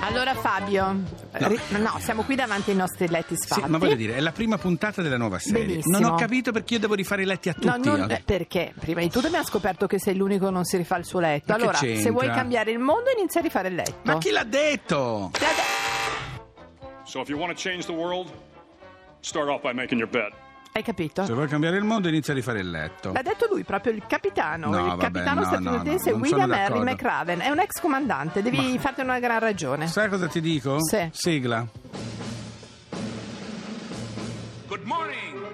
Allora Fabio, ri- no. siamo qui davanti ai nostri letti Sì, sfalti. ma voglio dire, è la prima puntata della nuova serie. Benissimo. Non ho capito perché io devo rifare i letti a tutti. No, non- oggi. perché prima di tutto abbiamo scoperto che sei l'unico che non si rifà il suo letto. Ma allora, se vuoi cambiare il mondo, inizia a rifare il letto. Ma chi l'ha detto? L'ha de- So if you want to change the world, start off by making your bed. Hai capito? Se vuoi cambiare il mondo inizia a rifare il letto. L'ha detto lui, proprio il capitano, No, il vabbè, capitano no, statunitense no, William Henry. McRaven. È un ex comandante, devi farti una gran ragione. Sai cosa ti dico? Sì. Sigla. Good morning.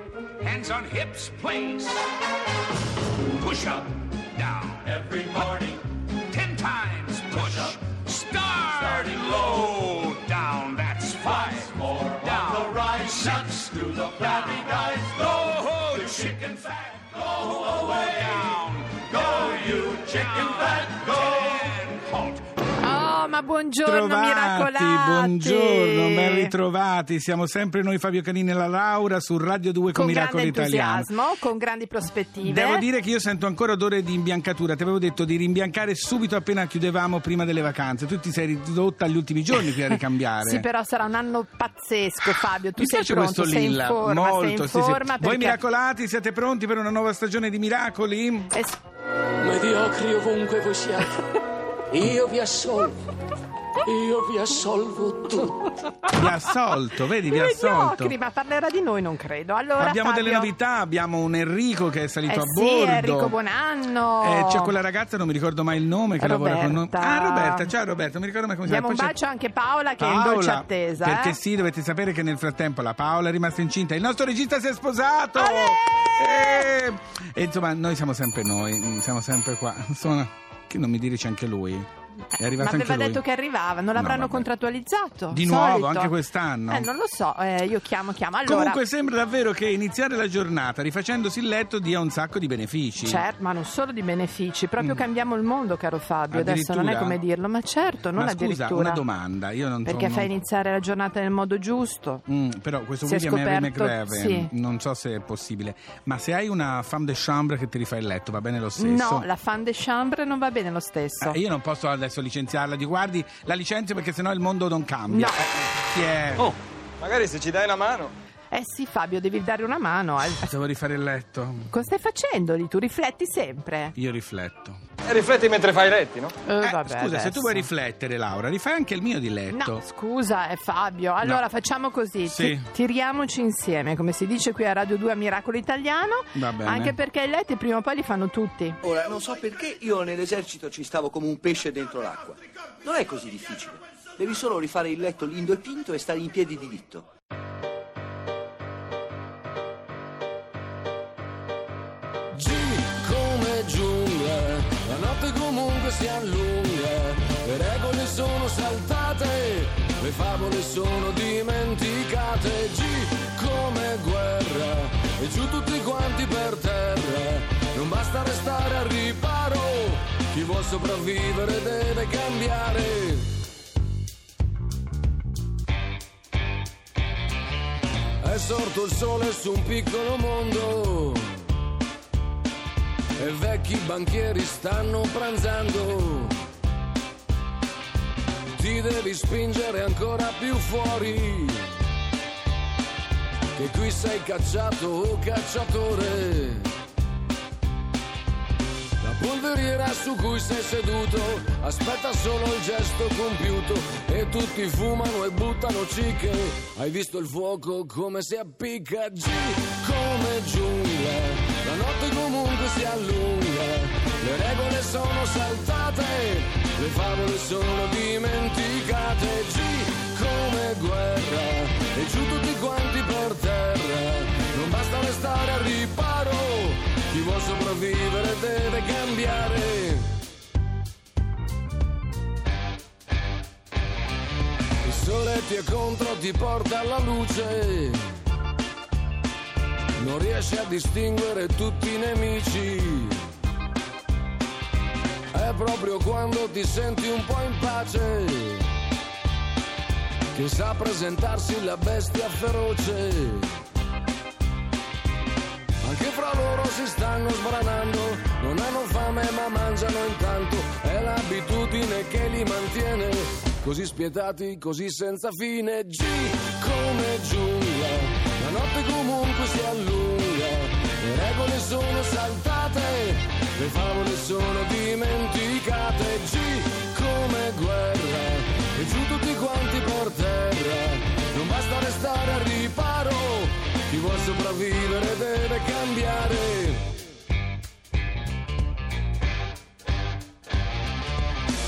Hands on hips, please. Push up, down. Every morning. Six. Do the flabby guys. Go, you chicken fat. Go away. Buongiorno, Trovati, miracolati. buongiorno, ben ritrovati. Siamo sempre noi Fabio Canini e la Laura su Radio 2 con, Con Miracolo grande Italiano. entusiasmo, con grandi prospettive. Devo dire che io sento ancora odore di imbiancatura. Ti avevo detto di rimbiancare subito appena chiudevamo prima delle vacanze. Tu ti sei ridotta agli ultimi giorni qui a ricambiare. Sì, però sarà un anno pazzesco, Fabio. Tu Mi sei piace pronto, questo sei in lilla, forma, sei molto. in sì, sì. forma Voi perché- miracolati siete pronti per una nuova stagione di miracoli? Eh, s- Mediocri ovunque voi siate, io vi assolvo, io vi assolvo tutti. Vi ha assolto, vedi, vi ha mediocri, assolto. ma parlerà di noi, non credo. Allora, Abbiamo Fabio, delle novità, abbiamo un Enrico che è salito Eh a sì, bordo. Enrico Buonanno. Eh, c'è quella ragazza, non mi ricordo mai il nome, che lavora con noi. Roberta. Ah, Roberta, ciao Roberta, non mi ricordo mai come si Diamo un chiama. Poi c'è- bacio anche a Paola che è in dolce Paola, attesa. Perché eh? sì, dovete sapere che nel frattempo la Paola è rimasta incinta. Il nostro regista si è sposato. Eh! E insomma, noi siamo sempre noi, mm, siamo sempre qua. Insomma, che non mi dice anche lui. È Ma arrivato aveva anche lui. detto che arrivava, non l'avranno vabbè. contrattualizzato? Di nuovo, Solito. anche quest'anno? Eh, non lo so, eh, io chiamo, chiamo. Allora, Comunque sembra davvero che iniziare la giornata rifacendosi il letto dia un sacco di benefici. Certo, ma non solo di benefici, proprio cambiamo il mondo, caro Fabio. Adesso non è Mm. Come dirlo, ma certo, non Ma scusa, addirittura. una domanda, io non Perché so, fai iniziare la giornata nel modo giusto. Mm, però questo Si è William Henry scoperto- McRaven sì. non so se è possibile ma se hai una femme de chambre che ti rifà il letto va bene lo stesso No, la fan de chambre non va bene lo stesso. Eh, io non posso adesso licenziarla di guardi la licenzio perché sennò il mondo non cambia No. Eh, chi è? Oh, magari se ci dai una mano. Eh sì, Fabio, devi dare una mano. devo rifare il letto Cosa stai facendo lì? Tu rifletti sempre. io rifletto E rifletti mentre fai i letti, no? Eh, Eh, vabbè, scusa se adesso. tu vuoi riflettere Laura rifai anche il mio di letto No, scusa, eh, Fabio. Allora No. facciamo così: Sì. ti- tiriamoci insieme, come si dice qui a Radio 2 a Miracolo Italiano. Va bene. Anche perché i letti prima o poi li fanno tutti. Ora, non so perché io nell'esercito ci stavo come un pesce dentro l'acqua. Non è così difficile. Devi solo rifare il letto lindo e pinto e stare in piedi diritto. Si allunga, le regole sono saltate, le favole sono dimenticate. G come guerra, e giù tutti quanti per terra, non basta restare al riparo, chi vuol sopravvivere deve cambiare. È sorto il sole su un piccolo mondo e vecchi banchieri stanno pranzando. Ti devi spingere ancora più fuori, che qui sei cacciato o cacciatore. La polveriera su cui sei seduto aspetta solo il gesto compiuto e tutti fumano e buttano cicche. Hai visto il fuoco come si appicca? G come giungla, la notte comunque si allunga, le regole sono saltate, le favole sono dimenticate. G come guerra e giù tutti quanti per terra, non basta restare al riparo. Chi vuol sopravvivere deve cambiare. Il sole ti è contro, ti porta alla luce. Non riesci a distinguere tutti i nemici. È proprio quando ti senti un po' in pace che sa presentarsi la bestia feroce. Anche fra loro si stanno sbranando, non hanno fame ma mangiano intanto, è l'abitudine che li mantiene così spietati, così senza fine. G come giungla, sopravvivere deve cambiare.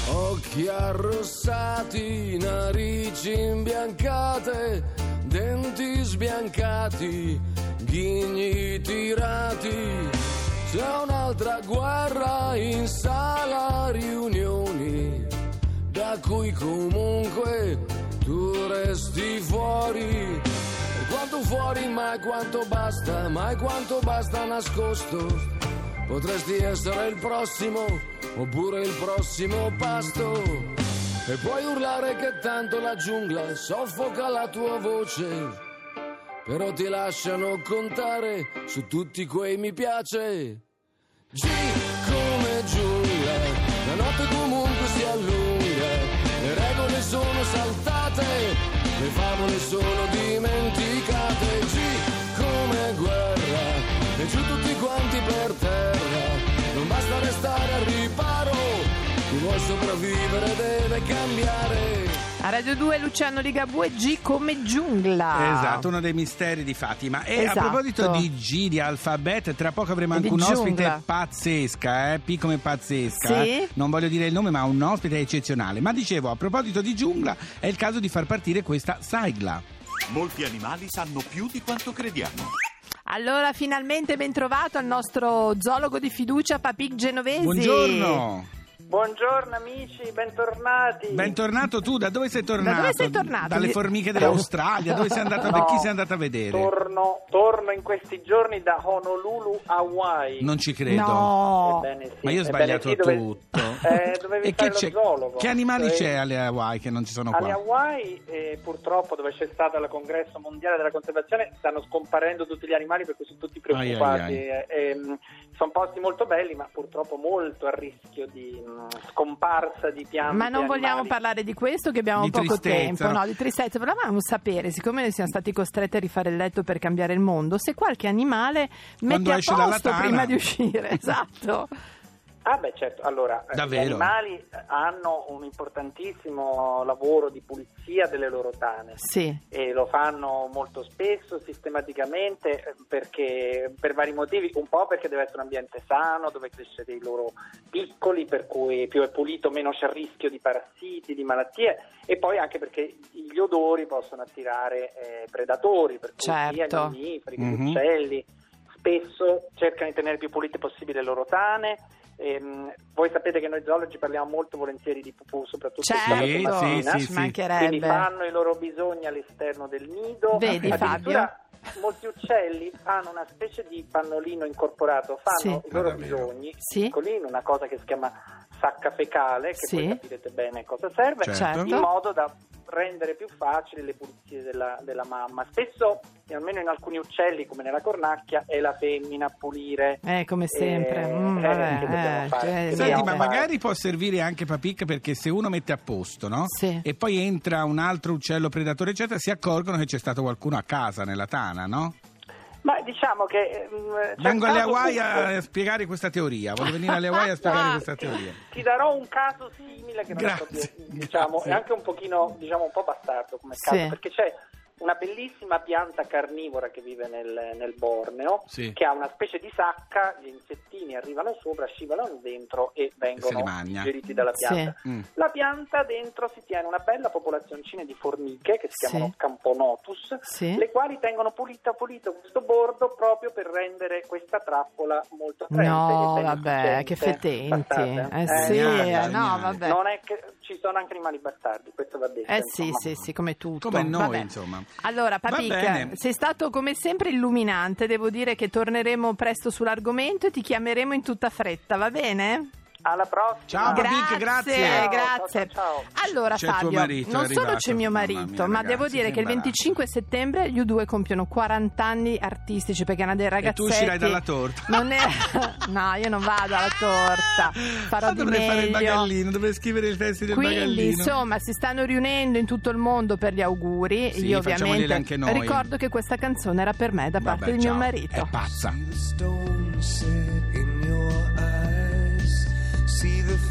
Occhi arrossati, narici imbiancate, denti sbiancati, ghigni tirati. C'è un'altra guerra in sala riunioni, da cui comunque tu resti fuori. Quanto fuori, mai quanto basta, mai quanto basta nascosto. Potresti essere il prossimo, oppure il prossimo pasto. E puoi urlare che tanto la giungla soffoca la tua voce. Però ti lasciano contare su tutti quei mi piace. G come giungla, la notte comunque si allunga, le regole sono saltate, le favole sono dimenticate. G come guerra, e giù tutti quanti per terra, non basta restare al riparo, chi vuol sopravvivere deve cambiare. A Radio 2 Luciano Ligabue G come giungla. Esatto, uno dei misteri di Fatima. E Esatto. a proposito di G, di alfabeto, tra poco avremo anche di un ospite pazzesca, eh? P come pazzesca. Sì. eh. Non voglio dire il nome, ma un ospite eccezionale. Ma dicevo, a proposito di giungla, è il caso di far partire questa sigla. Molti animali sanno più di quanto crediamo. Allora, finalmente ben trovato al nostro zoologo di fiducia, Papic Genovesi. Buongiorno. Buongiorno amici, bentornati. Bentornato tu, da dove sei tornato? Da dove sei tornato? Dalle formiche dell'Australia, dove sei andato a No, chi sei andato a vedere? Torno, torno in questi giorni da Honolulu, Hawaii. Non ci credo. No. Ebbene sì, Ma io ho ebbene sbagliato sì, dove- tutto. Eh, dovevi e fare che, lo c'è- zoologo. che animali Dovevi- c'è alle Hawaii che non ci sono Alle qua? Hawaii, eh, purtroppo, dove c'è stato il congresso mondiale della conservazione, stanno scomparendo tutti gli animali per cui sono tutti preoccupati. Ai, ai, ai. Eh, sono posti molto belli, ma purtroppo molto a rischio di mh, scomparsa di piante. Ma non vogliamo animali. parlare di questo che abbiamo Di poco tristezza. tempo, no, di tristezza. Volevamo sapere, siccome noi siamo stati costretti a rifare il letto per cambiare il mondo, se qualche animale Quando mette a posto prima di uscire. Esatto. Ah beh certo, allora eh, Davvero? gli animali eh, hanno un importantissimo lavoro di pulizia delle loro tane Sì. e lo fanno molto spesso, sistematicamente, eh, perché per vari motivi, un po' perché deve essere un ambiente sano, dove crescere i loro piccoli, per cui più è pulito meno c'è il rischio di parassiti, di malattie e poi anche perché gli odori possono attirare eh, predatori, per cui sia i Certo. mammiferi Mhm. gli uccelli spesso cercano di tenere più pulite possibile le loro tane. Ehm, voi sapete che noi zoologi parliamo molto volentieri di pupù, soprattutto Certo, Sì, mattina. sì, sì. Quindi fanno i loro bisogni all'esterno del nido. Vedi, Addirittura Molti uccelli hanno una specie di pannolino incorporato, fanno Sì. i loro Ah, bisogni Sì. piccolino, una cosa che si chiama sacca fecale, che Sì. poi capirete bene cosa serve, Certo. in modo da rendere più facili le pulizie della, della mamma. Spesso, almeno in alcuni uccelli, come nella cornacchia, è la femmina a pulire. Eh, come sempre. Eh, Mm, eh, vabbè, eh, cioè, Senti, ma fare? magari può servire anche Papic perché se uno mette a posto, no? Sì. E poi entra un altro uccello predatore, eccetera, si accorgono che c'è stato qualcuno a casa nella tana, no? Ma diciamo che... mm, c'è Vengo alle Hawaii buffo. a spiegare questa teoria. Voglio venire alle Hawaii a spiegare Ah, questa teoria. Ti darò un caso simile che non Grazie, è proprio, diciamo, grazie. è anche un pochino, diciamo, un po' bastardo come Sì. caso, perché c'è una bellissima pianta carnivora che vive nel, nel Borneo, Sì. che ha una specie di sacca, gli insettini arrivano sopra, scivolano dentro e vengono digeriti dalla Sì. pianta. Mm. La pianta dentro si tiene una bella popolazioncina di formiche che si Sì. chiamano Camponotus, Sì. le quali tengono pulito pulito questo bordo proprio per rendere questa trappola molto attraente. No, e vabbè, che fetenti. Bastarda. Eh sì, eh, no, vabbè. Non è che ci sono anche animali bastardi, questo va detto. Eh sì, sì, sì, come tutto. Come noi, Vabbè. insomma. Allora, Va Papic, bene. sei stato come sempre illuminante. Devo dire che torneremo presto sull'argomento e ti chiameremo in tutta fretta, va bene? Alla prossima. Ciao, Babic, grazie. Ciao, grazie. ciao, ciao. Allora C'è Fabio, marito, non solo c'è mio marito, mia, ma ragazzi, devo dire che che il imbarazzo. 25 settembre gli U2 compiono 40 anni artistici perché è una dei ragazzetti. tu uscirai dalla torta. Non è... No, io non vado alla torta. Farò Ah, di dovrei fare il meglio. bagallino, dovrei scrivere i testi del Quindi, bagallino. insomma, si stanno riunendo in tutto il mondo per gli auguri. Sì, Io ovviamente anche noi. ricordo che questa canzone era per me da Vabbè, parte di ciao. mio marito. È pazza.